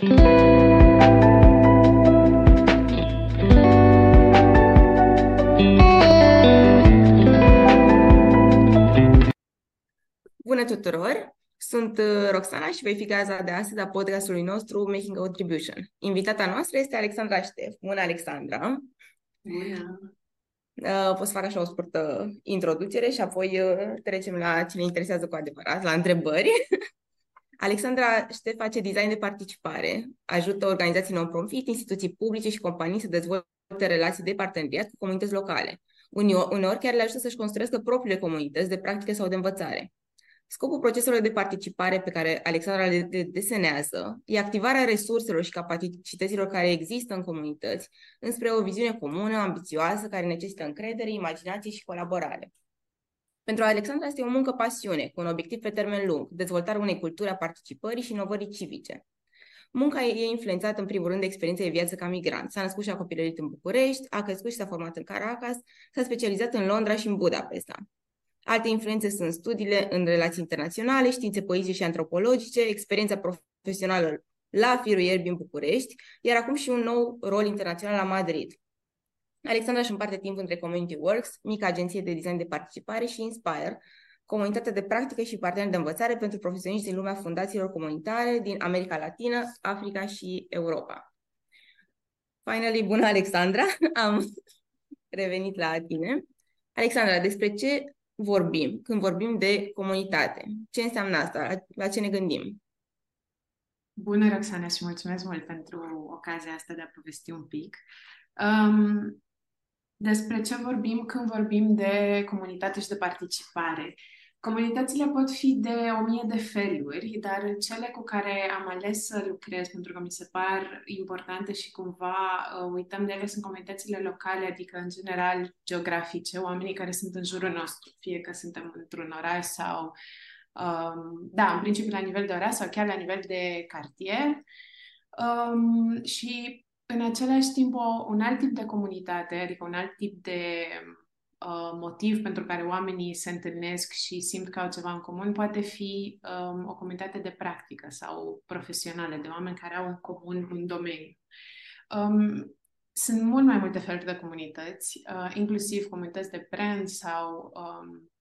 Bună tuturor! Sunt uh, Roxana și voi fi gazda de astăzi a podcastului nostru Making a Contribution. Invitata noastră este Alexandra Ștef. Bună, Alexandra! Bună! Uh, pot să fac așa o scurtă introducere și apoi uh, trecem la cine interesează cu adevărat, la întrebări. Alexandra Ștef face design de participare, ajută organizații non-profit, instituții publice și companii să dezvolte relații de parteneriat cu comunități locale. Uneori chiar le ajută să-și construiască propriile comunități de practică sau de învățare. Scopul proceselor de participare pe care Alexandra le desenează e activarea resurselor și capacităților care există în comunități înspre o viziune comună, ambițioasă, care necesită încredere, imaginație și colaborare. Pentru Alexandra este o muncă pasiune, cu un obiectiv pe termen lung, dezvoltarea unei culturi a participării și inovării civice. Munca e influențată în primul rând de experiența de viață ca migrant. S-a născut și a copilărit în București, a crescut și s-a format în Caracas, s-a specializat în Londra și în Budapesta. Alte influențe sunt studiile în relații internaționale, științe politice și antropologice, experiența profesională la Firul Ierbi în București, iar acum și un nou rol internațional la Madrid. Alexandra își împarte timp între Community Works, mica agenție de design de participare și Inspire, comunitatea de practică și partener de învățare pentru profesioniști din lumea fundațiilor comunitare din America Latină, Africa și Europa. Finally, bună Alexandra, am revenit la tine. Alexandra, despre ce vorbim când vorbim de comunitate? Ce înseamnă asta? La ce ne gândim? Bună, Roxana, și mulțumesc mult pentru ocazia asta de a povesti un pic. Um, despre ce vorbim când vorbim de comunitate și de participare? Comunitățile pot fi de o mie de feluri, dar cele cu care am ales să lucrez, pentru că mi se par importante și cumva uh, uităm de ele, sunt comunitățile locale, adică în general geografice, oamenii care sunt în jurul nostru, fie că suntem într-un oraș sau, um, da, în principiu la nivel de oraș sau chiar la nivel de cartier. Um, și în același timp o, un alt tip de comunitate, adică un alt tip de Uh, motiv pentru care oamenii se întâlnesc și simt că au ceva în comun poate fi um, o comunitate de practică sau profesională, de oameni care au în comun un domeniu. Um, sunt mult mai multe feluri de comunități, uh, inclusiv comunități de brand sau um,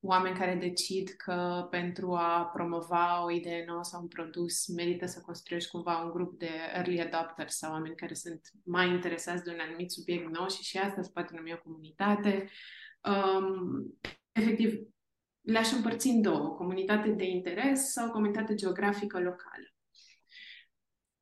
oameni care decid că pentru a promova o idee nouă sau un produs merită să construiești cumva un grup de early adopters sau oameni care sunt mai interesați de un anumit subiect nou și și asta se poate numi o comunitate. Um, efectiv, le-aș împărți în două, comunitate de interes sau comunitate geografică locală.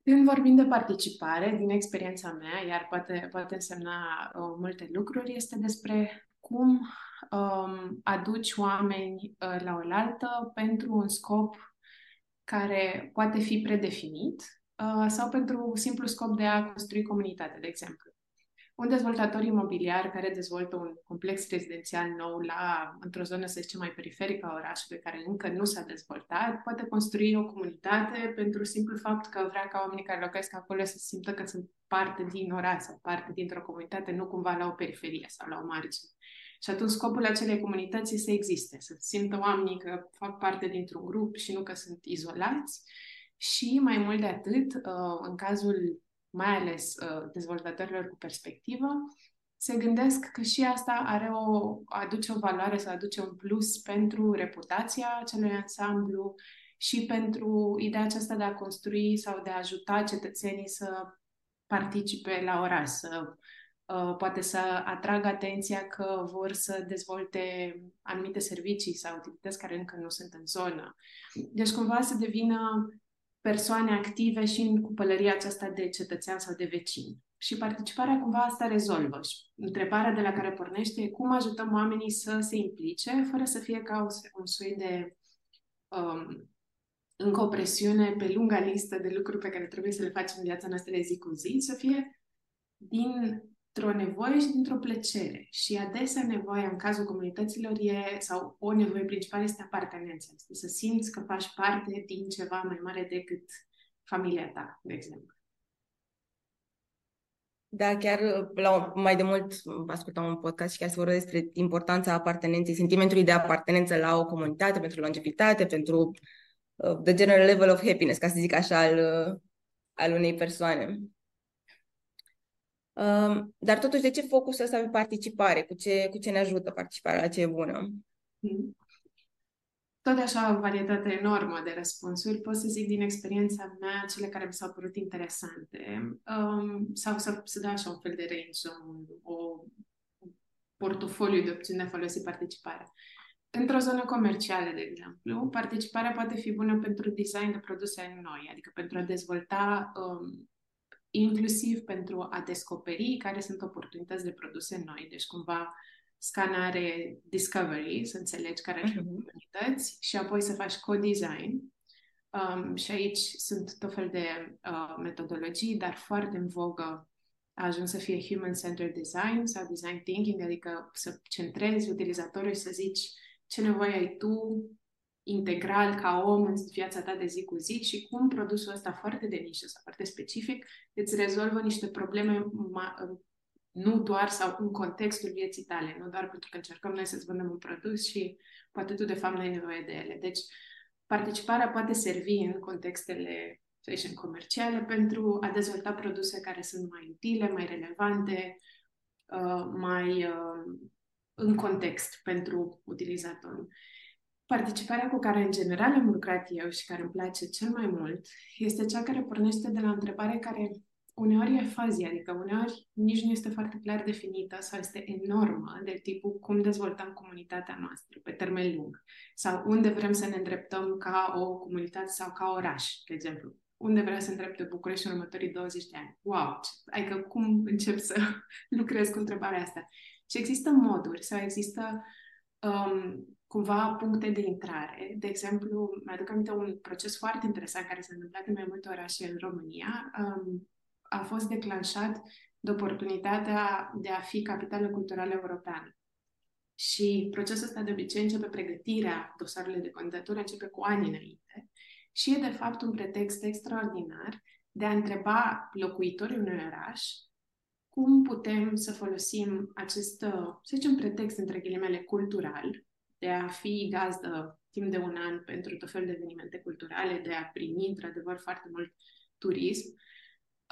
Când vorbim de participare, din experiența mea, iar poate, poate însemna uh, multe lucruri, este despre cum um, aduci oameni uh, la oaltă pentru un scop care poate fi predefinit uh, sau pentru simplu scop de a construi comunitate, de exemplu. Un dezvoltator imobiliar care dezvoltă un complex rezidențial nou la, într-o zonă, să zicem, mai periferică a orașului, care încă nu s-a dezvoltat, poate construi o comunitate pentru simplu fapt că vrea ca oamenii care locuiesc acolo să simtă că sunt parte din oraș sau parte dintr-o comunitate, nu cumva la o periferie sau la o margine. Și atunci scopul acelei comunități este să existe, să simtă oamenii că fac parte dintr-un grup și nu că sunt izolați. Și mai mult de atât, uh, în cazul mai ales uh, dezvoltatorilor cu perspectivă, se gândesc că și asta are o, aduce o valoare sau aduce un plus pentru reputația acelui ansamblu și pentru ideea aceasta de a construi sau de a ajuta cetățenii să participe la oraș, să Uh, poate să atragă atenția că vor să dezvolte anumite servicii sau activități care încă nu sunt în zonă. Deci cumva să devină persoane active și în cupălăria aceasta de cetățean sau de vecin. Și participarea cumva asta rezolvă. Și întrebarea de la care pornește e cum ajutăm oamenii să se implice fără să fie ca un soi de um, încă o presiune pe lunga listă de lucruri pe care trebuie să le facem în viața noastră de zi cu zi, să fie din dintr-o nevoie și dintr-o plăcere. Și adesea nevoia, în cazul comunităților, e, sau o nevoie principală este apartenența. Este să simți că faci parte din ceva mai mare decât familia ta, de exemplu. Da, chiar la, mai de mult ascultam un podcast și chiar se vorbea despre importanța apartenenței, sentimentului de apartenență la o comunitate, pentru longevitate, pentru uh, the general level of happiness, ca să zic așa, al, uh, al unei persoane. Um, dar totuși, de ce focusul ăsta pe participare? Cu ce, cu ce ne ajută participarea? La ce e bună? Mm tot așa o varietate enormă de răspunsuri. Pot să zic din experiența mea cele care mi s-au părut interesante um, sau să, să dau așa un fel de range, un, o, un portofoliu de opțiuni de a folosi participarea. Într-o zonă comercială, de exemplu, participarea poate fi bună pentru design de produse noi, adică pentru a dezvolta, um, inclusiv pentru a descoperi care sunt oportunități de produse noi. Deci, cumva, scanare discovery, să înțelegi care sunt uh-huh. oportunități și apoi să faci co-design. Um, și aici sunt tot fel de uh, metodologii, dar foarte în vogă a ajuns să fie human-centered design sau design thinking, adică să centrezi utilizatorul și să zici ce nevoie ai tu integral ca om în viața ta de zi cu zi și cum produsul ăsta foarte de nișă sau foarte specific îți rezolvă niște probleme ma- nu doar sau în contextul vieții tale, nu doar pentru că încercăm noi să-ți vândem un produs și poate tu de fapt nu ai nevoie de ele. Deci participarea poate servi în contextele să zicem, comerciale pentru a dezvolta produse care sunt mai utile, mai relevante, uh, mai uh, în context pentru utilizatorul. Participarea cu care în general am lucrat eu și care îmi place cel mai mult este cea care pornește de la o întrebare care uneori e fuzzy, adică uneori nici nu este foarte clar definită sau este enormă de tipul cum dezvoltăm comunitatea noastră pe termen lung sau unde vrem să ne îndreptăm ca o comunitate sau ca oraș, de exemplu. Unde vrea să îndrepte București în următorii 20 de ani? Wow! Adică cum încep să lucrez cu întrebarea asta? Și există moduri sau există um, cumva puncte de intrare. De exemplu, mi-aduc aminte un proces foarte interesant care s-a întâmplat în mai multe orașe în România. Um, a fost declanșat de oportunitatea de a fi capitală culturală europeană. Și procesul ăsta de obicei începe pregătirea dosarului de candidatură, începe cu ani înainte și e de fapt un pretext extraordinar de a întreba locuitorii unui oraș cum putem să folosim acest, să zicem, pretext, între ghilimele, cultural, de a fi gazdă timp de un an pentru tot felul de evenimente culturale, de a primi, într-adevăr, foarte mult turism,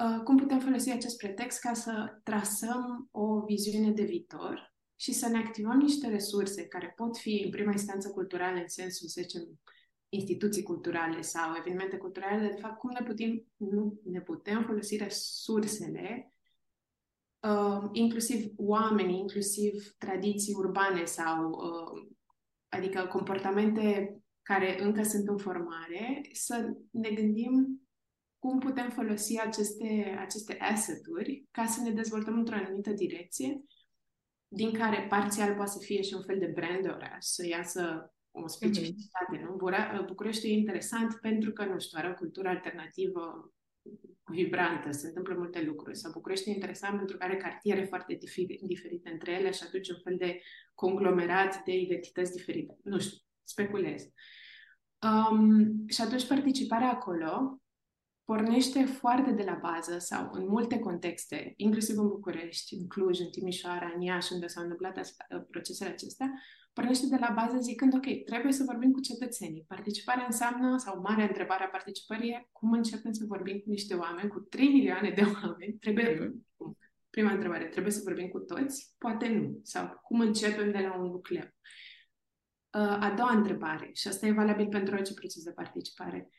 Uh, cum putem folosi acest pretext ca să trasăm o viziune de viitor și să ne activăm niște resurse care pot fi, în prima instanță, culturale, în sensul, să zicem, instituții culturale sau evenimente culturale, de fapt, cum ne putem, nu, ne putem folosi resursele, uh, inclusiv oameni, inclusiv tradiții urbane sau, uh, adică comportamente care încă sunt în formare, să ne gândim cum putem folosi aceste, aceste asset-uri ca să ne dezvoltăm într-o anumită direcție, din care parțial poate să fie și un fel de brand de oraș, să iasă o specificitate, mm-hmm. nu? București e interesant pentru că, nu știu, are o cultură alternativă vibrantă, se întâmplă multe lucruri. Sau București e interesant pentru că are cartiere foarte diferite între ele și atunci un fel de conglomerat de identități diferite. Nu știu, speculez. Um, și atunci participarea acolo pornește foarte de la bază sau în multe contexte, inclusiv în București, în Cluj, în Timișoara, în Iași, unde s-au întâmplat uh, procesele acestea, pornește de la bază zicând, ok, trebuie să vorbim cu cetățenii. Participarea înseamnă, sau marea întrebare a participării e, cum începem să vorbim cu niște oameni, cu 3 milioane de oameni? Trebuie, mm. prima întrebare, trebuie să vorbim cu toți? Poate nu. Sau cum începem de la un nucleu? Uh, a doua întrebare, și asta e valabil pentru orice proces de participare,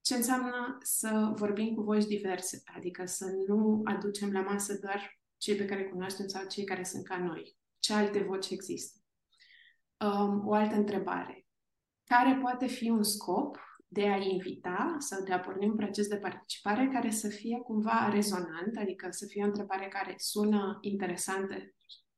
ce înseamnă să vorbim cu voci diverse, adică să nu aducem la masă doar cei pe care cunoaștem sau cei care sunt ca noi. Ce alte voci există? Um, o altă întrebare. Care poate fi un scop de a invita sau de a porni un proces de participare care să fie cumva rezonant, adică să fie o întrebare care sună interesantă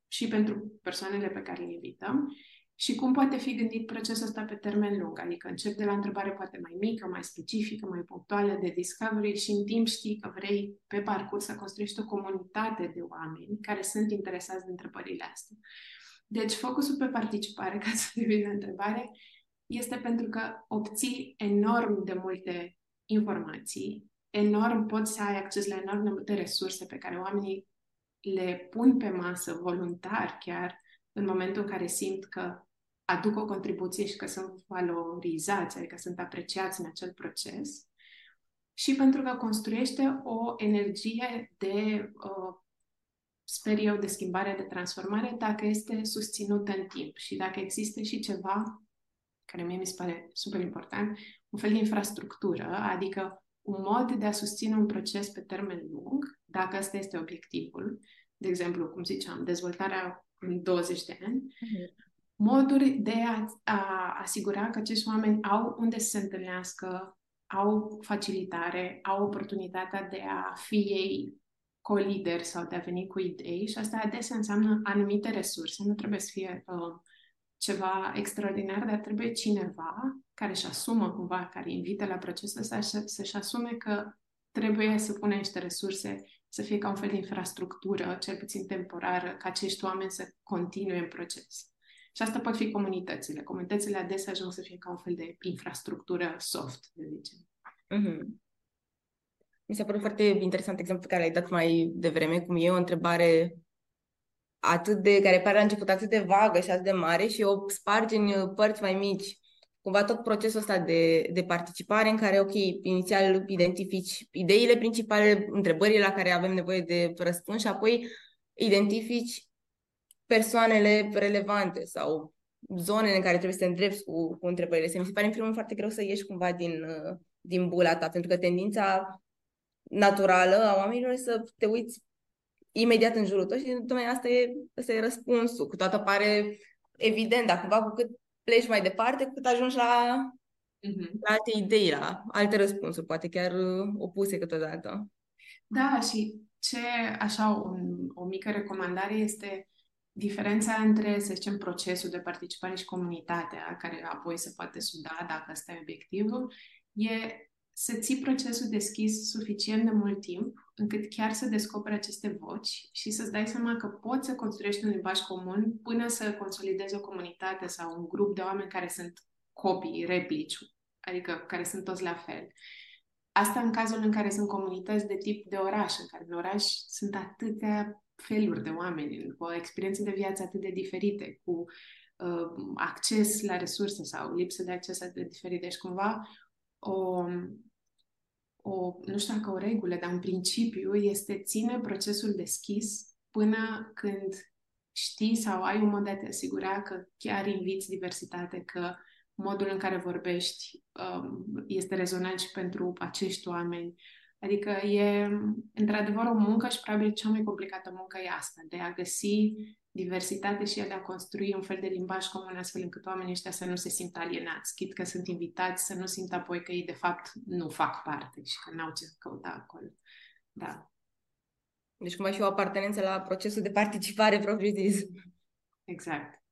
și pentru persoanele pe care le invităm și cum poate fi gândit procesul ăsta pe termen lung, adică încep de la întrebare poate mai mică, mai specifică, mai punctuală de discovery și în timp știi că vrei pe parcurs să construiești o comunitate de oameni care sunt interesați de întrebările astea. Deci focusul pe participare, ca să devin întrebare, este pentru că obții enorm de multe informații, enorm poți să ai acces la enorm de multe resurse pe care oamenii le pun pe masă voluntar chiar în momentul în care simt că aduc o contribuție și că sunt valorizați, adică sunt apreciați în acel proces. și pentru că construiește o energie de, uh, sper eu, de schimbare, de transformare, dacă este susținută în timp și dacă există și ceva care mie mi se pare super important, un fel de infrastructură, adică un mod de a susține un proces pe termen lung, dacă ăsta este obiectivul, de exemplu, cum ziceam, dezvoltarea în 20 de ani, mm-hmm. moduri de a, a asigura că acești oameni au unde să se întâlnească, au facilitare, au oportunitatea de a fi ei co-lideri sau de a veni cu idei și asta adesea înseamnă anumite resurse, nu trebuie să fie uh, ceva extraordinar, dar trebuie cineva care își asumă cumva, care invită la procesul ăsta să, să-și asume că trebuie să pună niște resurse, să fie ca un fel de infrastructură, cel puțin temporară, ca acești oameni să continue în proces. Și asta pot fi comunitățile. Comunitățile adesea ajung să fie ca un fel de infrastructură soft, să zicem. Mm-hmm. Mi s-a părut foarte interesant exemplu pe care l-ai dat mai devreme, cum e o întrebare atât de, care pare la început atât de vagă și atât de mare și o spargi în părți mai mici. Cumva tot procesul ăsta de, de participare în care, ok, inițial identifici ideile principale, întrebările la care avem nevoie de răspuns și apoi identifici persoanele relevante sau zonele în care trebuie să te îndrepți cu, cu întrebările. Se mi se pare în primul rând foarte greu să ieși cumva din, din bula ta, pentru că tendința naturală a oamenilor să te uiți imediat în jurul tău și tocmai asta e, asta e răspunsul. Cu toată pare evident, dar cumva cu cât pleci mai departe, cu cât ajungi la, uh-huh. la alte idei, la alte răspunsuri, poate chiar uh, opuse câteodată. Da, și ce, așa, un, o mică recomandare este diferența între, să zicem, procesul de participare și comunitatea, care apoi se poate suda dacă ăsta e obiectivul, e să ții procesul deschis suficient de mult timp încât chiar să descoperi aceste voci și să-ți dai seama că poți să construiești un limbaj comun până să consolidezi o comunitate sau un grup de oameni care sunt copii, replici, adică care sunt toți la fel. Asta în cazul în care sunt comunități de tip de oraș, în care în oraș sunt atâtea feluri de oameni, cu experiențe de viață atât de diferite, cu uh, acces la resurse sau lipsă de acces atât de diferite. Deci, cumva, o, o, nu știu dacă o regulă, dar un principiu este ține procesul deschis până când știi sau ai un mod de a te asigura că chiar inviți diversitate, că modul în care vorbești um, este rezonant și pentru acești oameni. Adică e într-adevăr o muncă și probabil cea mai complicată muncă e asta, de a găsi diversitate și de a construi un fel de limbaj comun astfel încât oamenii ăștia să nu se simtă alienați, chit că sunt invitați să nu simtă apoi că ei de fapt nu fac parte și că n-au ce căuta acolo. Da. Deci cumva și o apartenență la procesul de participare propriu-zis. Exact.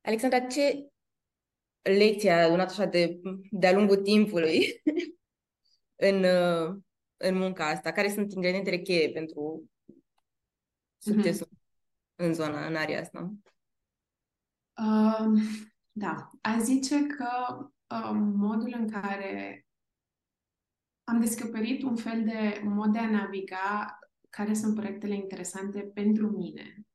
Alexandra, ce lecție ai adunat așa de, de-a lungul timpului în, în munca asta? Care sunt ingredientele cheie pentru succesul mm-hmm. în zona, în area asta? Uh, da, a zice că uh, modul în care am descoperit un fel de mod de a naviga care sunt proiectele interesante pentru mine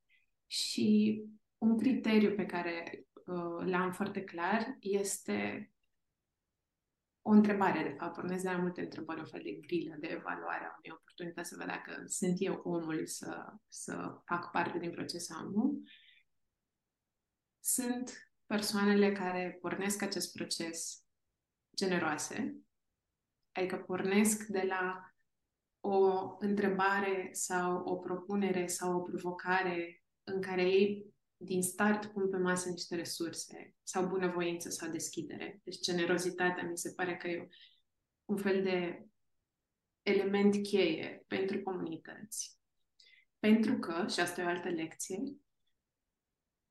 și un criteriu pe care uh, l-am foarte clar este o întrebare, de fapt, pornesc de la multe întrebări, un fel de grilă de evaluare a unei oportunități să văd dacă sunt eu omul să, să fac parte din proces sau nu. Sunt persoanele care pornesc acest proces generoase, adică pornesc de la o întrebare sau o propunere sau o provocare în care ei din start pun pe masă niște resurse sau bunăvoință sau deschidere. Deci generozitatea mi se pare că e un fel de element cheie pentru comunități. Pentru că, și asta e o altă lecție,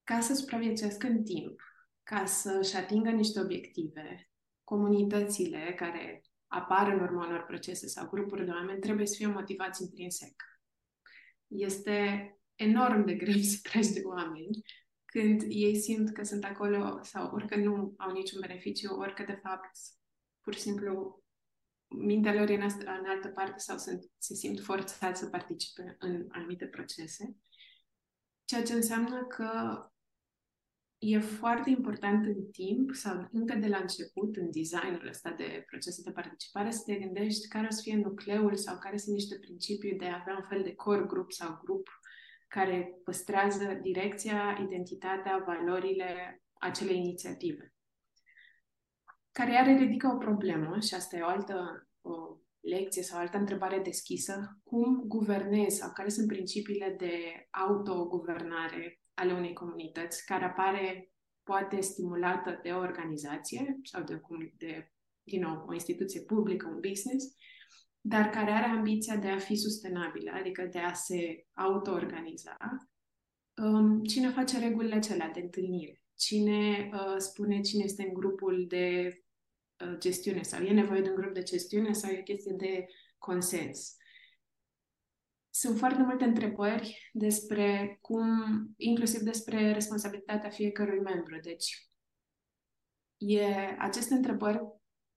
ca să supraviețuiască în timp, ca să-și atingă niște obiective, comunitățile care apar în urma unor procese sau grupuri de oameni trebuie să fie motivați intrinsec. Este enorm de greu să treci de oameni când ei simt că sunt acolo sau ori că nu au niciun beneficiu, ori că de fapt pur și simplu mintea lor e în, în altă parte sau sunt, se simt forțați să participe în anumite procese. Ceea ce înseamnă că e foarte important în timp sau încă de la început, în designul ăsta de procese de participare, să te gândești care o să fie nucleul sau care sunt niște principii de a avea un fel de core group sau grup care păstrează direcția, identitatea, valorile acelei inițiative. Care are ridică o problemă, și asta e o altă o lecție sau o altă întrebare deschisă, cum guvernezi sau care sunt principiile de autoguvernare ale unei comunități care apare poate stimulată de o organizație sau de, de din nou, o instituție publică, un business, dar care are ambiția de a fi sustenabilă, adică de a se auto-organiza. Um, cine face regulile acelea de întâlnire? Cine uh, spune cine este în grupul de uh, gestiune sau e nevoie de un grup de gestiune sau e o chestie de consens? Sunt foarte multe întrebări despre cum, inclusiv despre responsabilitatea fiecărui membru. Deci, e, aceste întrebări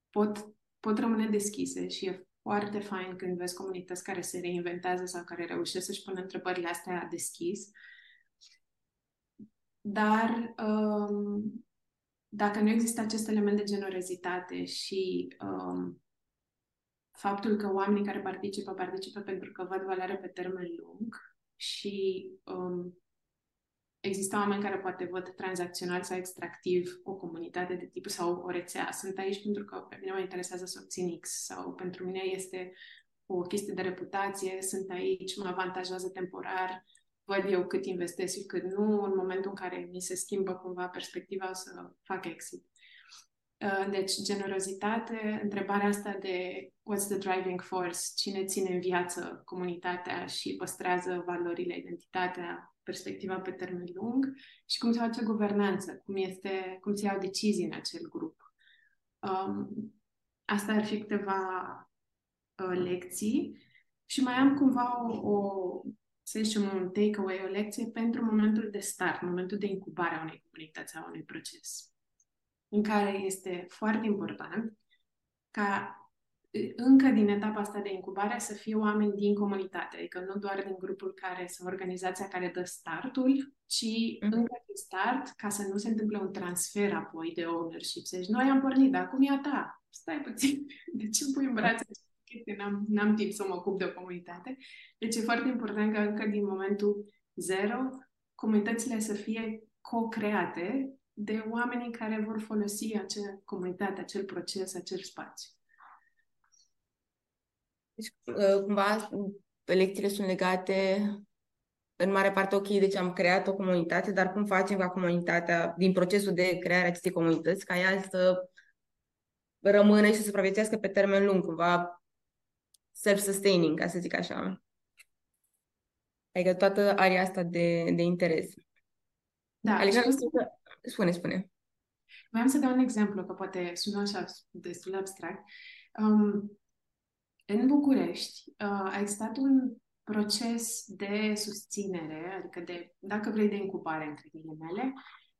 pot, pot rămâne deschise și e foarte fain când vezi comunități care se reinventează sau care reușesc să-și pună întrebările astea deschis. Dar um, dacă nu există acest element de generozitate și um, faptul că oamenii care participă, participă pentru că văd valoare pe termen lung și um, există oameni care poate văd tranzacțional sau extractiv o comunitate de tip sau o rețea. Sunt aici pentru că pe mine mă interesează să obțin X sau pentru mine este o chestie de reputație, sunt aici, mă avantajează temporar, văd eu cât investesc și cât nu, în momentul în care mi se schimbă cumva perspectiva o să fac exit. Uh, deci, generozitate, întrebarea asta de what's the driving force, cine ține în viață comunitatea și păstrează valorile, identitatea, perspectiva pe termen lung și cum se face guvernanță, cum, este, cum se iau decizii în acel grup. Um, asta ar fi câteva uh, lecții și mai am cumva o, o să zicem, un takeaway, o lecție pentru momentul de start, momentul de incubare a unei comunități, a unui proces în care este foarte important ca încă din etapa asta de incubare să fie oameni din comunitate, adică nu doar din grupul care sau organizația care dă startul, ci mm-hmm. încă din start, ca să nu se întâmple un transfer apoi de ownership. Deci noi am pornit, dar acum e a ta. Stai puțin, de ce pui în brațe N-am, n-am timp să mă ocup de o comunitate. Deci e foarte important ca încă din momentul zero comunitățile să fie co-create de oamenii care vor folosi acea comunitate, acel proces, acel spațiu. Deci, uh, cumva, lecțiile sunt legate în mare parte, ok, deci am creat o comunitate, dar cum facem ca comunitatea, din procesul de creare a acestei comunități, ca ea să rămână și să supraviețuiască pe termen lung, cumva self-sustaining, ca să zic așa. Adică toată area asta de, de interes. Da, Alexandru, Spune, spune. Mai să dau un exemplu, că poate sună așa destul de abstract. Um, în București uh, a existat un proces de susținere, adică de, dacă vrei, de incubare, între ghilimele,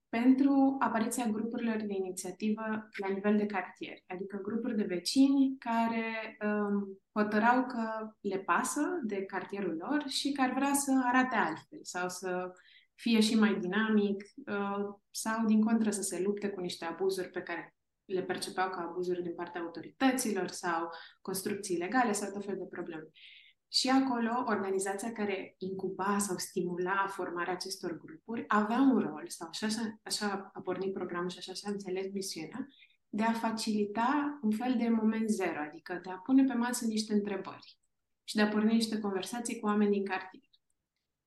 pentru apariția grupurilor de inițiativă la nivel de cartier, adică grupuri de vecini care um, hotărau că le pasă de cartierul lor și că ar vrea să arate altfel sau să fie și mai dinamic uh, sau, din contră, să se lupte cu niște abuzuri pe care le percepeau ca abuzuri din partea autorităților sau construcții ilegale sau tot fel de probleme. Și acolo, organizația care incuba sau stimula formarea acestor grupuri avea un rol, sau așa, așa a pornit programul și așa și-a înțeles misiunea, de a facilita un fel de moment zero, adică de a pune pe masă niște întrebări și de a porni niște conversații cu oameni din cartier.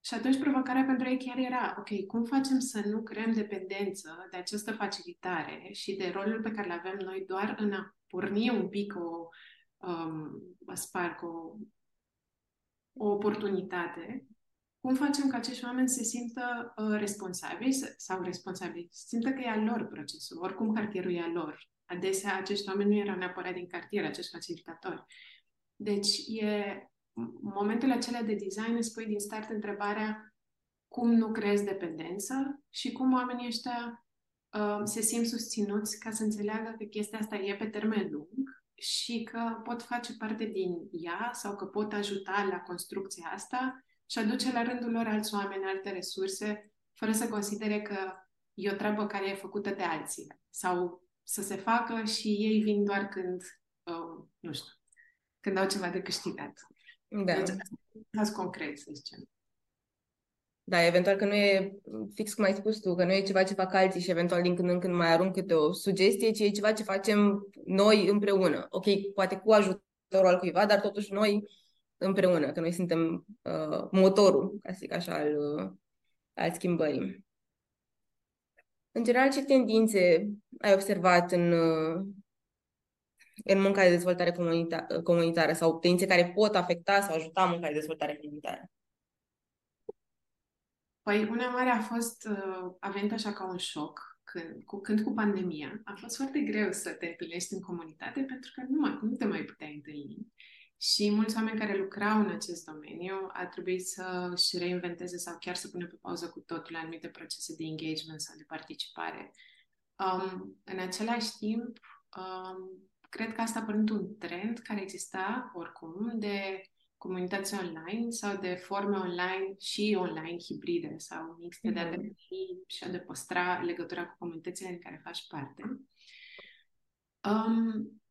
Și atunci provocarea pentru ei chiar era, ok, cum facem să nu creăm dependență de această facilitare și de rolul pe care îl avem noi doar în a porni un pic o, um, spark, o, o oportunitate, cum facem ca acești oameni să se simtă uh, responsabili sau responsabili, să simtă că e al lor procesul, oricum cartierul e al lor. Adesea acești oameni nu erau neapărat din cartier, acești facilitatori. Deci e momentele acelea de design îți pui din start întrebarea cum nu creezi dependență și cum oamenii ăștia uh, se simt susținuți ca să înțeleagă că chestia asta e pe termen lung și că pot face parte din ea sau că pot ajuta la construcția asta și aduce la rândul lor alți oameni, alte resurse, fără să considere că e o treabă care e făcută de alții sau să se facă și ei vin doar când, uh, nu știu, când au ceva de câștigat. Da. Deci, asta concret, să zicem. Da, eventual că nu e fix cum ai spus tu, că nu e ceva ce fac alții și eventual din când în când mai arunc câte o sugestie, ci e ceva ce facem noi împreună. Ok, poate cu ajutorul al cuiva, dar totuși noi împreună, că noi suntem uh, motorul, ca să zic așa, al, uh, al schimbării. În general, ce tendințe ai observat în, uh, în munca de dezvoltare comunita- comunitară sau tendințe care pot afecta sau ajuta munca de dezvoltare comunitară? Păi una mare a fost, uh, a venit așa ca un șoc, când cu, când cu pandemia, a fost foarte greu să te întâlnești în comunitate pentru că nu, mai, nu te mai puteai întâlni. Și mulți oameni care lucrau în acest domeniu a trebuit să își reinventeze sau chiar să pună pe pauză cu totul anumite procese de engagement sau de participare. Um, în același timp, um, cred că asta a părut un trend care exista oricum de comunități online sau de forme online și online hibride sau mixte mm-hmm. de a mhm. deveni și a de păstra legătura cu comunitățile în care faci parte. Um,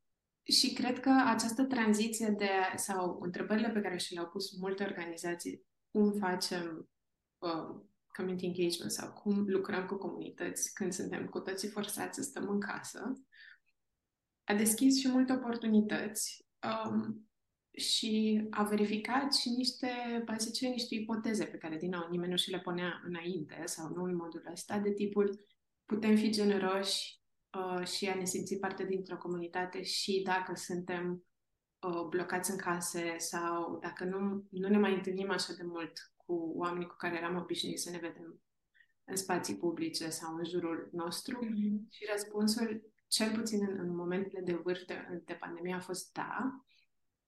și cred că această tranziție de, sau întrebările pe care și le-au pus multe organizații, cum facem uh, community engagement sau cum lucrăm cu comunități când suntem cu toții forțați să stăm în casă, a deschis și multe oportunități um, și a verificat și niște, zice, niște ipoteze pe care, din nou, nimeni nu și le punea înainte sau nu în modul ăsta, de tipul putem fi generoși uh, și a ne simți parte dintr-o comunitate și dacă suntem uh, blocați în case sau dacă nu, nu ne mai întâlnim așa de mult cu oamenii cu care eram obișnuiți să ne vedem în spații publice sau în jurul nostru. Mm-hmm. Și răspunsul, cel puțin în, în momentele de vârf de, de pandemie, a fost da.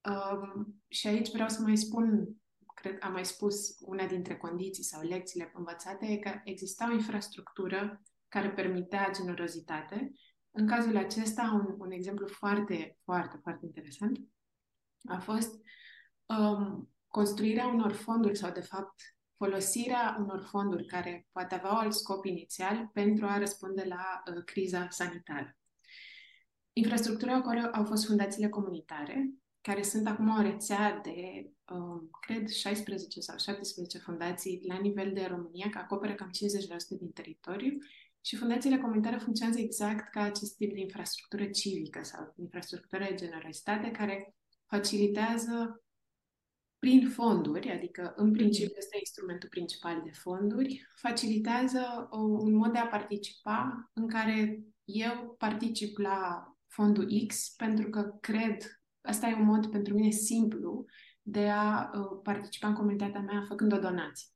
Um, și aici vreau să mai spun, cred că am mai spus, una dintre condiții sau lecțiile învățate e că exista o infrastructură care permitea generozitate. În cazul acesta, un, un exemplu foarte, foarte, foarte interesant a fost um, construirea unor fonduri sau, de fapt, folosirea unor fonduri care poate aveau alt scop inițial pentru a răspunde la uh, criza sanitară. Infrastructura acolo au fost fundațiile comunitare, care sunt acum o rețea de, uh, cred, 16 sau 17 fundații la nivel de România, care acoperă cam 50% din teritoriu. Și fundațiile comunitare funcționează exact ca acest tip de infrastructură civică sau infrastructură de generositate care facilitează prin fonduri, adică în principiu este instrumentul principal de fonduri, facilitează un mod de a participa în care eu particip la fondul X pentru că cred Asta e un mod pentru mine simplu de a uh, participa în comunitatea mea făcând o donație.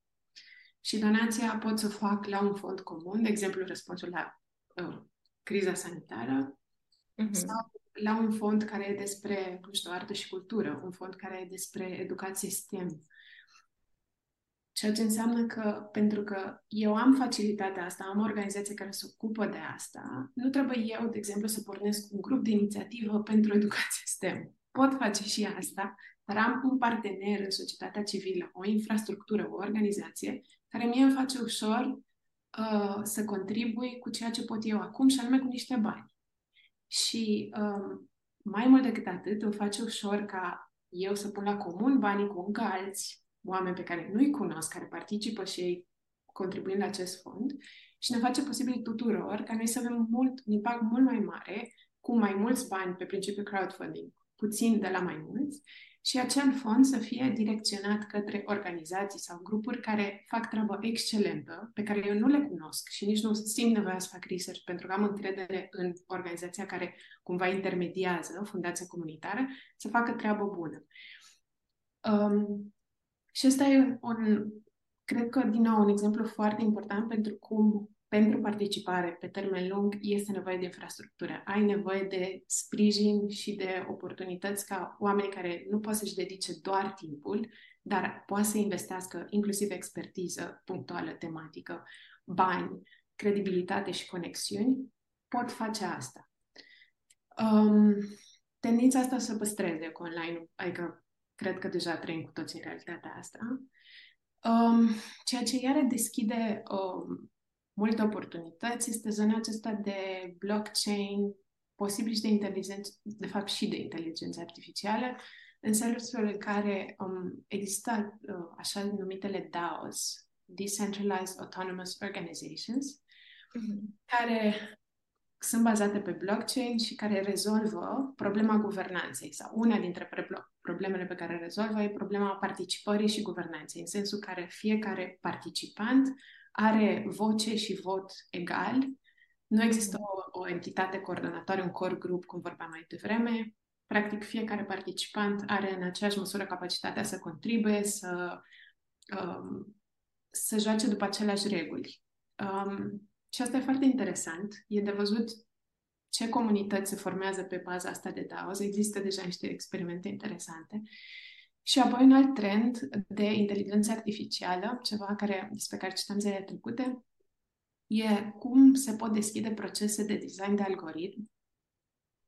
Și donația pot să o fac la un fond comun, de exemplu răspunsul la uh, criza sanitară, uh-huh. sau la un fond care e despre, nu știu, artă și cultură, un fond care e despre educație STEM. Ceea ce înseamnă că, pentru că eu am facilitatea asta, am o organizație care se ocupă de asta, nu trebuie eu, de exemplu, să pornesc un grup de inițiativă pentru educație STEM. Pot face și asta, dar am un partener în societatea civilă, o infrastructură, o organizație, care mie îmi face ușor uh, să contribui cu ceea ce pot eu acum și anume cu niște bani. Și uh, mai mult decât atât, îmi face ușor ca eu să pun la comun banii cu încă alți oameni pe care nu-i cunosc, care participă și ei contribuind la acest fond și ne face posibil tuturor ca noi să avem mult, un impact mult mai mare cu mai mulți bani pe principiul crowdfunding, puțin de la mai mulți, și acel fond să fie direcționat către organizații sau grupuri care fac treabă excelentă, pe care eu nu le cunosc și nici nu simt nevoia să fac research pentru că am încredere în organizația care cumva intermediază, fundația comunitară, să facă treabă bună. Um, și ăsta e un, cred că, din nou, un exemplu foarte important pentru cum pentru participare pe termen lung este nevoie de infrastructură. Ai nevoie de sprijin și de oportunități ca oamenii care nu pot să-și dedice doar timpul, dar poate să investească inclusiv expertiză punctuală, tematică, bani, credibilitate și conexiuni, pot face asta. Um, tendința asta să păstreze cu online, adică cred că deja trăim cu toții în realitatea asta, um, ceea ce iară deschide um, multe oportunități este zona aceasta de blockchain, posibil și de inteligență, de fapt și de inteligență artificială, în sensul în care um, există uh, așa numitele DAOs, Decentralized Autonomous Organizations, mm-hmm. care sunt bazate pe blockchain și care rezolvă problema guvernanței sau una dintre problemele pe care rezolvă e problema participării și guvernanței, în sensul care fiecare participant are voce și vot egal. Nu există o, o entitate coordonatoare, un core group, cum vorbeam mai devreme. Practic, fiecare participant are în aceeași măsură capacitatea să contribuie, să, um, să joace după aceleași reguli. Um, și asta e foarte interesant. E de văzut ce comunități se formează pe baza asta de DAOs. Există deja niște experimente interesante. Și apoi un alt trend de inteligență artificială, ceva care, despre care citam zilele trecute, e cum se pot deschide procese de design de algoritm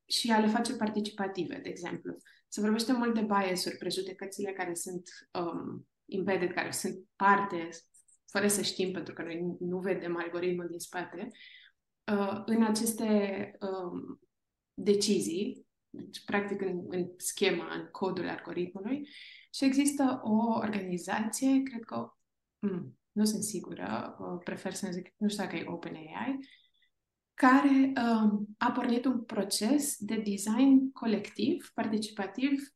și a le face participative, de exemplu. Se vorbește mult de bias-uri, prejudecățile care sunt um, embedded, care sunt parte, fără să știm, pentru că noi nu vedem algoritmul din spate, uh, în aceste um, decizii, deci, practic în, în schema, în codul algoritmului, și există o organizație, cred că, mm, nu sunt sigură, uh, prefer să zic, nu știu dacă e OpenAI, care um, a pornit un proces de design colectiv, participativ,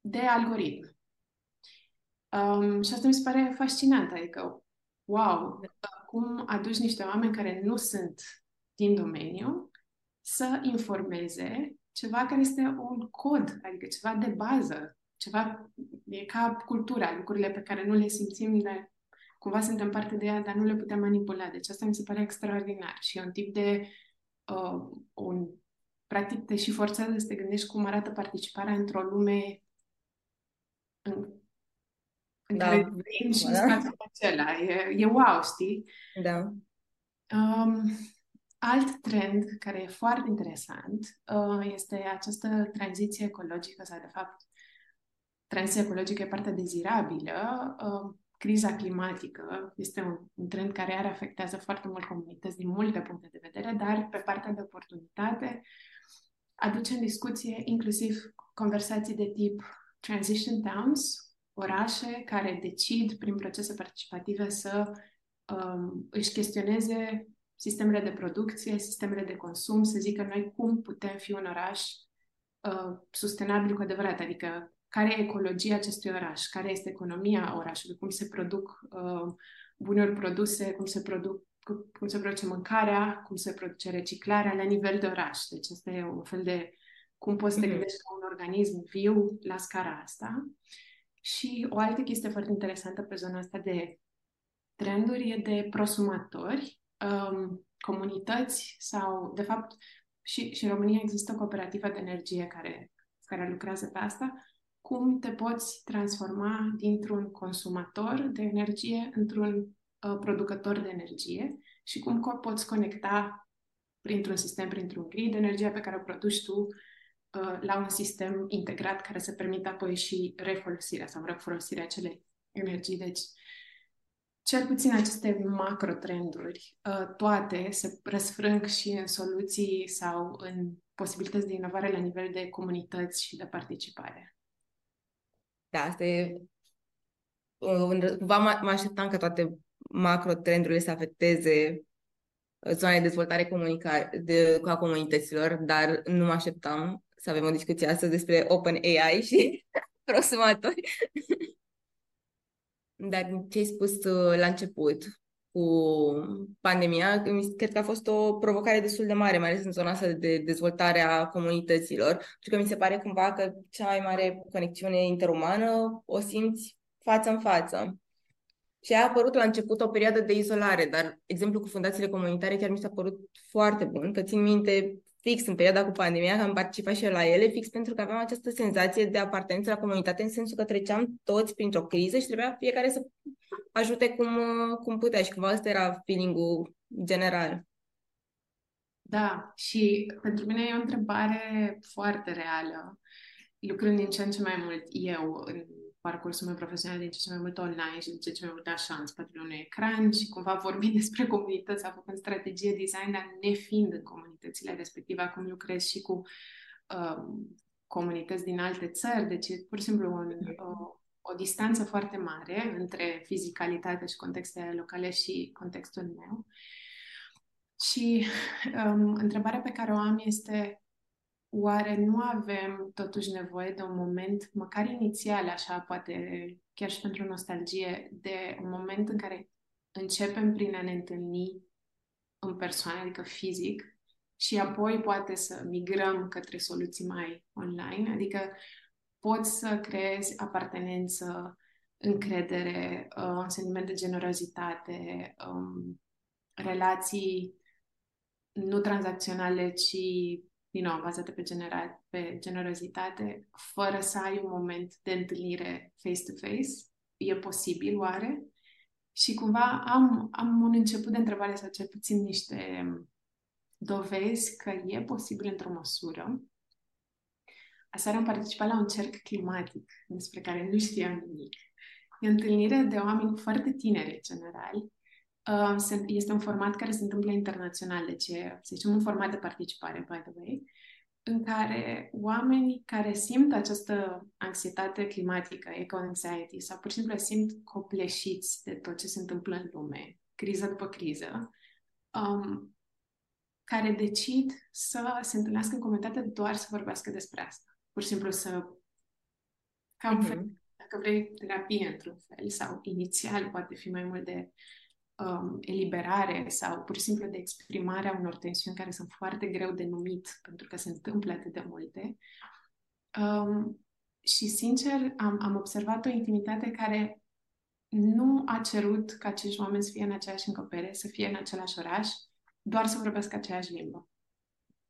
de algoritm. Um, și asta mi se pare fascinant, adică, wow, cum aduci niște oameni care nu sunt din domeniu să informeze ceva care este un cod, adică ceva de bază, ceva, e ca cultura, lucrurile pe care nu le simțim, le, cumva suntem parte de ea, dar nu le putem manipula. Deci asta mi se pare extraordinar și e un tip de, uh, un, practic te și forțează să te gândești cum arată participarea într-o lume în, în da, care vrem și da. în spațiul acela. E, e wow, știi? Da. Um, Alt trend care e foarte interesant uh, este această tranziție ecologică, sau de fapt, tranziția ecologică e partea dezirabilă. Uh, criza climatică este un, un trend care are afectează foarte mult comunități din multe puncte de vedere, dar pe partea de oportunitate aduce în discuție inclusiv conversații de tip transition towns, orașe care decid prin procese participative să um, își chestioneze sistemele de producție, sistemele de consum, să zică noi cum putem fi un oraș uh, sustenabil cu adevărat, adică care e ecologia acestui oraș, care este economia orașului, cum se produc uh, bunuri produse, cum se produc cum se produce mâncarea, cum se produce reciclarea la nivel de oraș. Deci asta e un fel de cum poți să te mhm. gândești ca un organism viu la scara asta. Și o altă chestie foarte interesantă pe zona asta de trenduri e de prosumatori um, comunități sau, de fapt, și, și în România există o cooperativă de energie care, care lucrează pe asta, cum te poți transforma dintr-un consumator de energie într-un uh, producător de energie și cum poți conecta printr-un sistem, printr-un grid, energia pe care o produci tu uh, la un sistem integrat care să permită apoi și refolosirea sau refolosirea acelei energii. Deci, cel puțin aceste macro-trenduri, uh, toate se răsfrâng și în soluții sau în posibilități de inovare la nivel de comunități și de participare. Da, asta e... Cumva mă așteptam că toate macro-trendurile să afecteze zona de dezvoltare comunica- de, a comunităților, dar nu mă așteptam să avem o discuție astăzi despre Open AI și prosumatori. Dar ce ai spus uh, la început cu pandemia, cred că a fost o provocare destul de mare, mai ales în zona asta de dezvoltare a comunităților. Pentru că mi se pare cumva că cea mai mare conexiune interumană o simți față în față. Și a apărut la început o perioadă de izolare, dar exemplu cu fundațiile comunitare chiar mi s-a părut foarte bun, că țin minte fix în perioada cu pandemia, că am participat și eu la ele, fix pentru că aveam această senzație de apartenență la comunitate, în sensul că treceam toți printr-o criză și trebuia fiecare să ajute cum, cum putea și cumva ăsta era feeling-ul general. Da, și pentru mine e o întrebare foarte reală, lucrând din ce în ce mai mult eu în parcursul meu profesional din ce ce mai mult online și din ce ce mai mult așa în spatele unui ecran și cumva vorbim despre comunități, a făcut strategie design, dar nefiind în comunitățile respective. Acum lucrez și cu uh, comunități din alte țări, deci e pur și simplu un, o, o distanță foarte mare între fizicalitate și contextele locale și contextul meu. Și um, întrebarea pe care o am este Oare nu avem totuși nevoie de un moment, măcar inițial, așa, poate chiar și pentru nostalgie, de un moment în care începem prin a ne întâlni în persoană, adică fizic, și apoi poate să migrăm către soluții mai online, adică poți să creezi apartenență, încredere, uh, un sentiment de generozitate, um, relații nu tranzacționale, ci din nou, bazate pe, genera- pe generozitate, fără să ai un moment de întâlnire face-to-face? E posibil, oare? Și cumva am, am un început de întrebare sau cel puțin niște dovezi că e posibil într-o măsură. Aseară am participat la un cerc climatic despre care nu știam nimic. E o întâlnire de oameni foarte tineri, în general, este un format care se întâmplă internațional, deci e, să zicem, un format de participare, by the way, în care oamenii care simt această anxietate climatică, eco-anxiety, sau pur și simplu simt copleșiți de tot ce se întâmplă în lume, criză după criză, um, care decid să se întâlnească în comunitate doar să vorbească despre asta. Pur și simplu să... Ca un mm-hmm. fel, dacă vrei, terapie într-un fel, sau inițial poate fi mai mult de um, eliberare sau pur și simplu de exprimare a unor tensiuni care sunt foarte greu de numit pentru că se întâmplă atât de multe. Um, și, sincer, am, am observat o intimitate care nu a cerut ca acești oameni să fie în aceeași încăpere, să fie în același oraș, doar să vorbească aceeași limbă.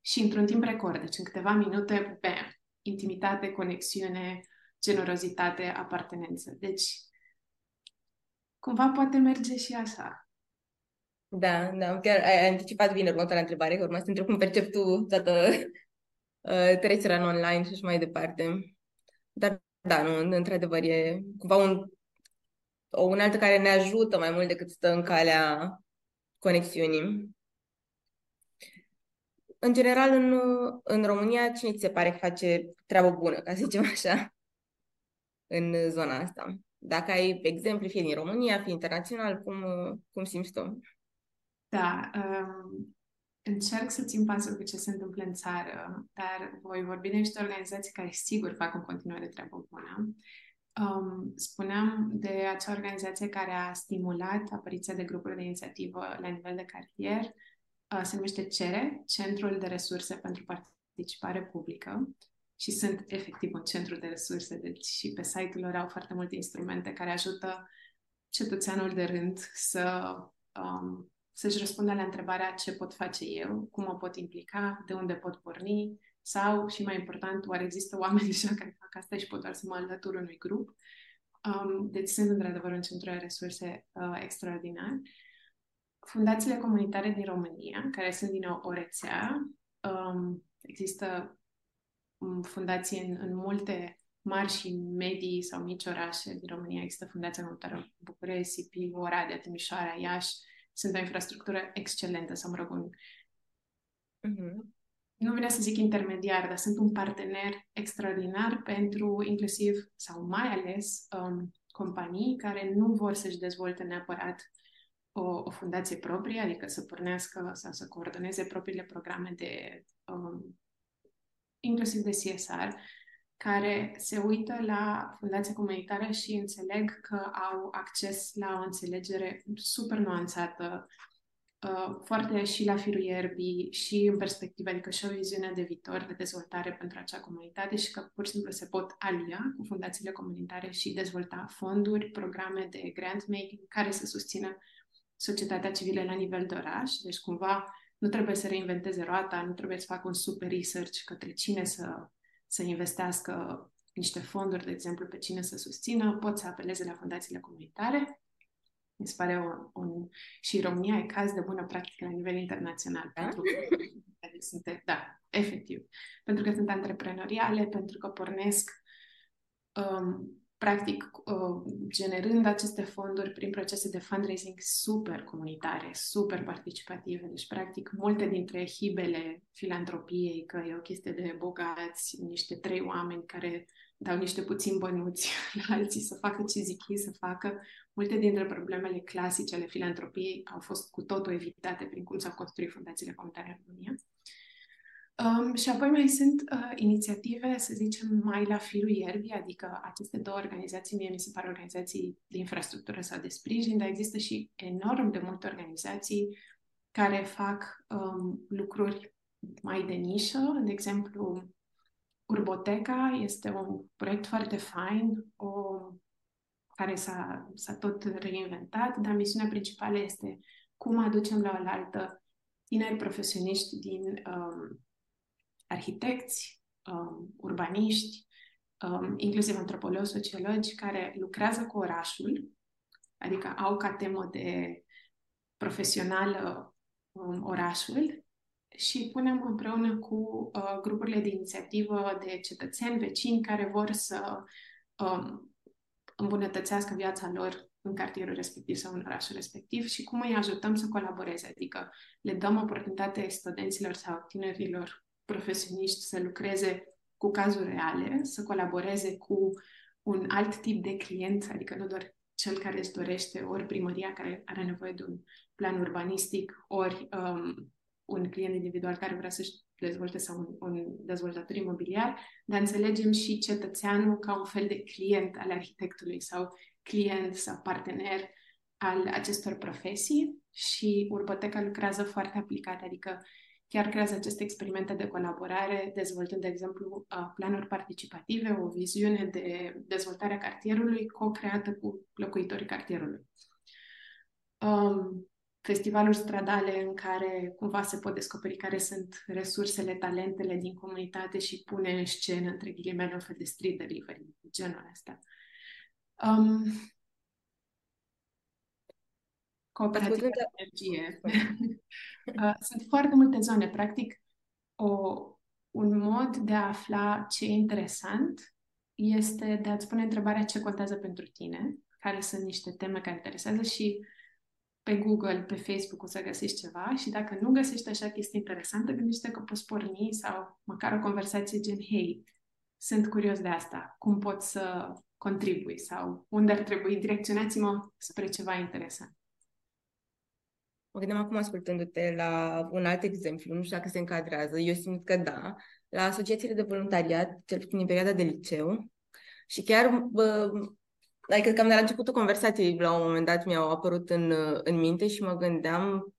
Și într-un timp record, deci în câteva minute, bam, intimitate, conexiune, generozitate, apartenență. Deci cumva poate merge și așa. Da, da, chiar ai anticipat bine următoarea întrebare, că urma să întreb cum percepi tu toată uh, trecerea în online și așa mai departe. Dar, da, nu, într-adevăr, e cumva un, o unealtă care ne ajută mai mult decât stă în calea conexiunii. În general, în, în România, cine ți se pare că face treabă bună, ca să zicem așa, în zona asta? Dacă ai exemple, fie din România, fie internațional, cum, cum simți tu? Da, um, încerc să țin pasul cu ce se întâmplă în țară, dar voi vorbi de niște organizații care sigur fac în continuare treabă bună. Um, spuneam de acea organizație care a stimulat apariția de grupuri de inițiativă la nivel de cartier, uh, se numește CERE, Centrul de Resurse pentru Participare Publică și sunt efectiv un centru de resurse, deci și pe site-ul lor au foarte multe instrumente care ajută cetățeanul de rând să um, să-și răspundă la întrebarea ce pot face eu, cum mă pot implica, de unde pot porni sau, și mai important, oare există oameni deja care fac asta și pot doar să mă alătur unui grup. Um, deci sunt într-adevăr un centru de resurse uh, extraordinar. Fundațiile comunitare din România, care sunt din nou o rețea, um, există um, fundații în, în multe mari și medii sau mici orașe din România. Există Fundația Comunitară București, Sibiu, Oradea, Timișoara, Iași, sunt o infrastructură excelentă, să mă rog, un... Uh-huh. Nu vine să zic intermediar, dar sunt un partener extraordinar pentru inclusiv sau mai ales um, companii care nu vor să-și dezvolte neapărat o, o fundație proprie, adică să pornească sau să coordoneze propriile programe de um, inclusiv de CSR, care se uită la fundația comunitară și înțeleg că au acces la o înțelegere super nuanțată, uh, foarte și la firul ierbii și în perspectivă, adică și o viziune de viitor, de dezvoltare pentru acea comunitate și că pur și simplu se pot alia cu fundațiile comunitare și dezvolta fonduri, programe de grant making care să susțină societatea civilă la nivel de oraș. Deci cumva nu trebuie să reinventeze roata, nu trebuie să facă un super research către cine să să investească niște fonduri, de exemplu, pe cine să susțină, pot să apeleze la fundațiile comunitare. Mi se pare un, un... Și România e caz de bună practică la nivel internațional. Da? Pentru că sunt, da, efectiv. Pentru că sunt antreprenoriale, pentru că pornesc um, practic, uh, generând aceste fonduri prin procese de fundraising super comunitare, super participative. Deci, practic, multe dintre hibele filantropiei, că e o chestie de bogați, niște trei oameni care dau niște puțini bănuți la alții să facă ce zic ei să facă, multe dintre problemele clasice ale filantropiei au fost cu totul evitate prin cum s-au construit fundațiile comunitare în România. Um, și apoi mai sunt uh, inițiative, să zicem, mai la firul ierbii, adică aceste două organizații, mie mi se pare organizații de infrastructură sau de sprijin, dar există și enorm de multe organizații care fac um, lucruri mai de nișă. De exemplu, Urboteca este un proiect foarte fain, o, care s-a, s-a tot reinventat, dar misiunea principală este cum aducem la oaltă tineri profesioniști din um, arhitecți, um, urbaniști, um, inclusiv antropologi, sociologi, care lucrează cu orașul, adică au ca temă de profesională um, orașul și punem împreună cu uh, grupurile de inițiativă de cetățeni, vecini care vor să um, îmbunătățească viața lor în cartierul respectiv sau în orașul respectiv și cum îi ajutăm să colaboreze, adică le dăm oportunitate studenților sau tinerilor profesioniști să lucreze cu cazuri reale, să colaboreze cu un alt tip de client, adică nu doar cel care își dorește, ori primăria care are nevoie de un plan urbanistic, ori um, un client individual care vrea să-și dezvolte sau un, un dezvoltator imobiliar, dar înțelegem și cetățeanul ca un fel de client al arhitectului sau client sau partener al acestor profesii și Urboteca lucrează foarte aplicat, adică chiar creează aceste experimente de colaborare, dezvoltând, de exemplu, planuri participative, o viziune de dezvoltare a cartierului co-creată cu locuitorii cartierului. Um, festivaluri stradale în care cumva se pot descoperi care sunt resursele, talentele din comunitate și pune în scenă, între ghilimele, un fel de street delivery, genul ăsta. Um, cooperative de energie. Uh, sunt foarte multe zone. Practic, o, un mod de a afla ce e interesant este de a-ți pune întrebarea ce contează pentru tine, care sunt niște teme care interesează și pe Google, pe Facebook o să găsești ceva și dacă nu găsești așa chestii interesante, gândește că poți porni sau măcar o conversație gen, hei, sunt curios de asta, cum pot să contribui sau unde ar trebui, direcționați-mă spre ceva interesant. Mă gândeam acum ascultându-te la un alt exemplu, nu știu dacă se încadrează, eu simt că da, la asociațiile de voluntariat, cel puțin în perioada de liceu, și chiar bă, Adică cam de la începutul conversației, la un moment dat, mi-au apărut în, în minte și mă gândeam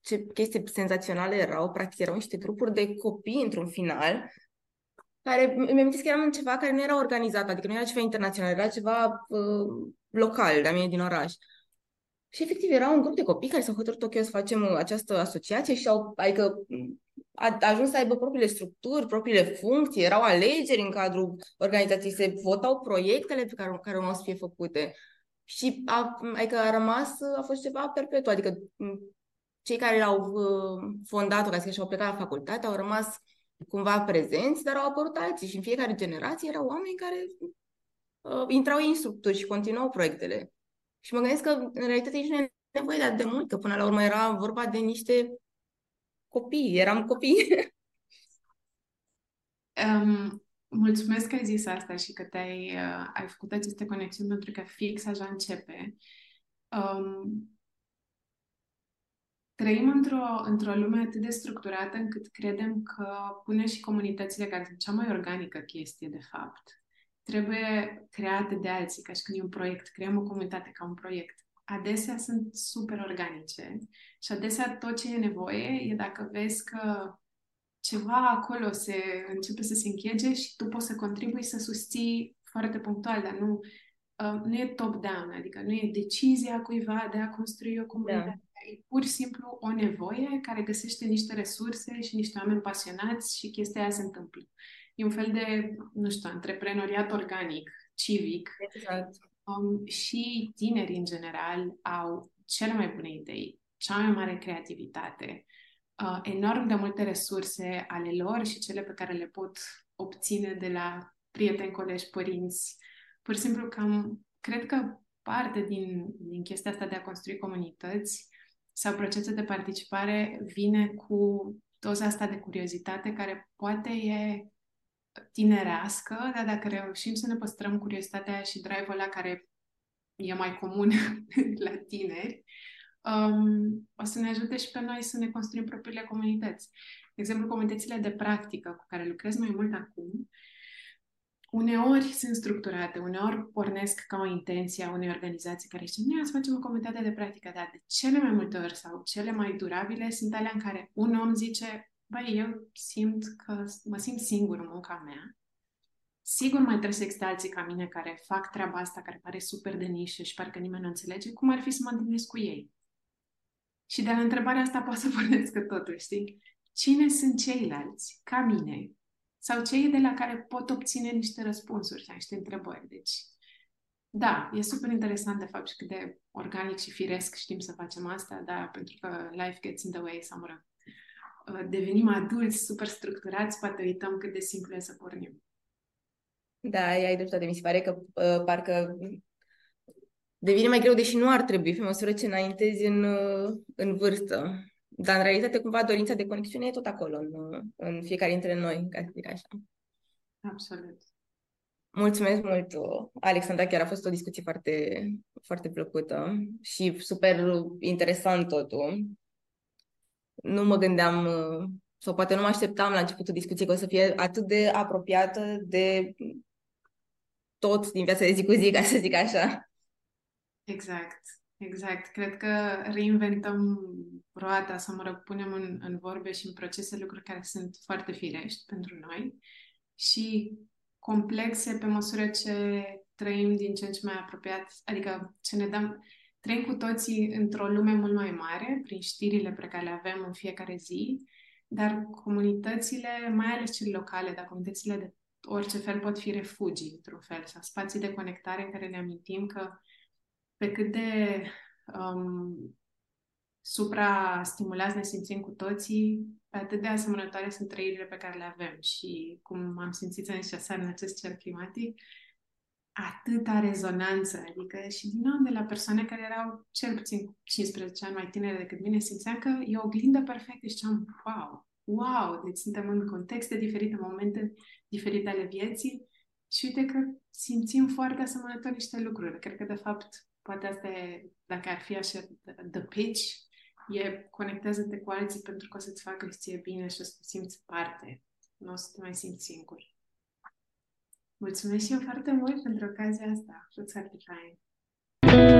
ce chestii senzaționale erau. Practic erau niște grupuri de copii, într-un final, care mi-am că eram ceva care nu era organizat, adică nu era ceva internațional, era ceva uh, local, de-a mine din oraș. Și efectiv era un grup de copii care s-au hotărât ok să facem această asociație și au, adică a ajuns să aibă propriile structuri, propriile funcții, erau alegeri în cadrul organizației, se votau proiectele pe care, care urmau să fie făcute. Și a, adică a rămas, a fost ceva perpetu, adică cei care au uh, fondat-o, ca să și au plecat la facultate, au rămas cumva prezenți, dar au apărut alții și în fiecare generație erau oameni care uh, intrau în structuri și continuau proiectele. Și mă gândesc că în realitate nici nu e nevoie de atât de mult, că până la urmă era vorba de niște copii, eram copii. Um, mulțumesc că ai zis asta și că te-ai uh, ai făcut aceste conexiuni pentru că fix așa începe. Um, trăim într-o, într-o lume atât de structurată încât credem că pune și comunitățile, care sunt cea mai organică chestie, de fapt, trebuie create de alții, ca și când e un proiect, creăm o comunitate ca un proiect adesea sunt super organice și adesea tot ce e nevoie e dacă vezi că ceva acolo se începe să se închege și tu poți să contribui să susții foarte punctual, dar nu, uh, nu e top-down, adică nu e decizia cuiva de a construi o comunitate. Da. E pur și simplu o nevoie care găsește niște resurse și niște oameni pasionați și chestia aia se întâmplă. E un fel de, nu știu, antreprenoriat organic, civic. Exact Um, și tinerii, în general, au cele mai bune idei, cea mai mare creativitate, uh, enorm de multe resurse ale lor și cele pe care le pot obține de la prieteni, colegi, părinți, pur și simplu cam, cred că parte din, din chestia asta de a construi comunități sau procese de participare vine cu doza asta de curiozitate care poate e tinerească, dar dacă reușim să ne păstrăm curiozitatea și drive-ul ăla care e mai comun la tineri, um, o să ne ajute și pe noi să ne construim propriile comunități. De exemplu, comunitățile de practică cu care lucrez mai mult acum, uneori sunt structurate, uneori pornesc ca o intenție a unei organizații care zice, noi să facem o comunitate de practică, dar de cele mai multe ori sau cele mai durabile sunt alea în care un om zice, băi, eu simt că mă simt singur în munca mea, Sigur mai trebuie să existe alții ca mine care fac treaba asta, care pare super de nișă și parcă nimeni nu înțelege, cum ar fi să mă întâlnesc cu ei? Și de la întrebarea asta poate să pornească totul, știi? Cine sunt ceilalți, ca mine, sau cei de la care pot obține niște răspunsuri la niște întrebări. Deci, da, e super interesant de fapt și cât de organic și firesc știm să facem asta, da, pentru că life gets in the way, sau mă rog, uh, devenim adulți, super structurați, poate uităm cât de simplu e să pornim. Da, ai dreptate. Mi se pare că uh, parcă devine mai greu, deși nu ar trebui, pe măsură ce înaintezi în, uh, în vârstă. Dar, în realitate, cumva, dorința de conexiune e tot acolo, în, în fiecare dintre noi, ca să zic așa. Absolut. Mulțumesc mult, Alexandra, chiar a fost o discuție foarte, foarte plăcută și super interesant totul. Nu mă gândeam, sau poate nu mă așteptam la începutul discuției că o să fie atât de apropiată de tot din viața de zi cu zi, ca să zic așa. Exact. Exact. Cred că reinventăm roata, să mă rog, punem în, în vorbe și în procese lucruri care sunt foarte firești pentru noi și complexe pe măsură ce trăim din ce în ce mai apropiat, adică ce ne dăm, trăim cu toții într-o lume mult mai mare, prin știrile pe care le avem în fiecare zi, dar comunitățile, mai ales cele locale, dar comunitățile de orice fel pot fi refugii, într-un fel, sau spații de conectare în care ne amintim că pe cât de um, supra-stimulați ne simțim cu toții, pe atât de asemănătoare sunt trăirile pe care le avem. Și cum am simțit în seară în acest cer climatic, atâta rezonanță, adică și din nou de la persoane care erau cel puțin 15 ani mai tinere decât mine, simțeam că e o oglindă perfectă și ziceam, wow, wow, deci suntem în contexte diferite, momente diferite ale vieții și uite că simțim foarte asemănător niște lucruri. Cred că, de fapt, Poate asta e, dacă ar fi așa, the pitch, e conectează-te cu alții pentru că o să-ți facă ție bine și o să te simți parte. Nu o să te mai simți singur. Mulțumesc și eu foarte mult pentru ocazia asta. It's happy time.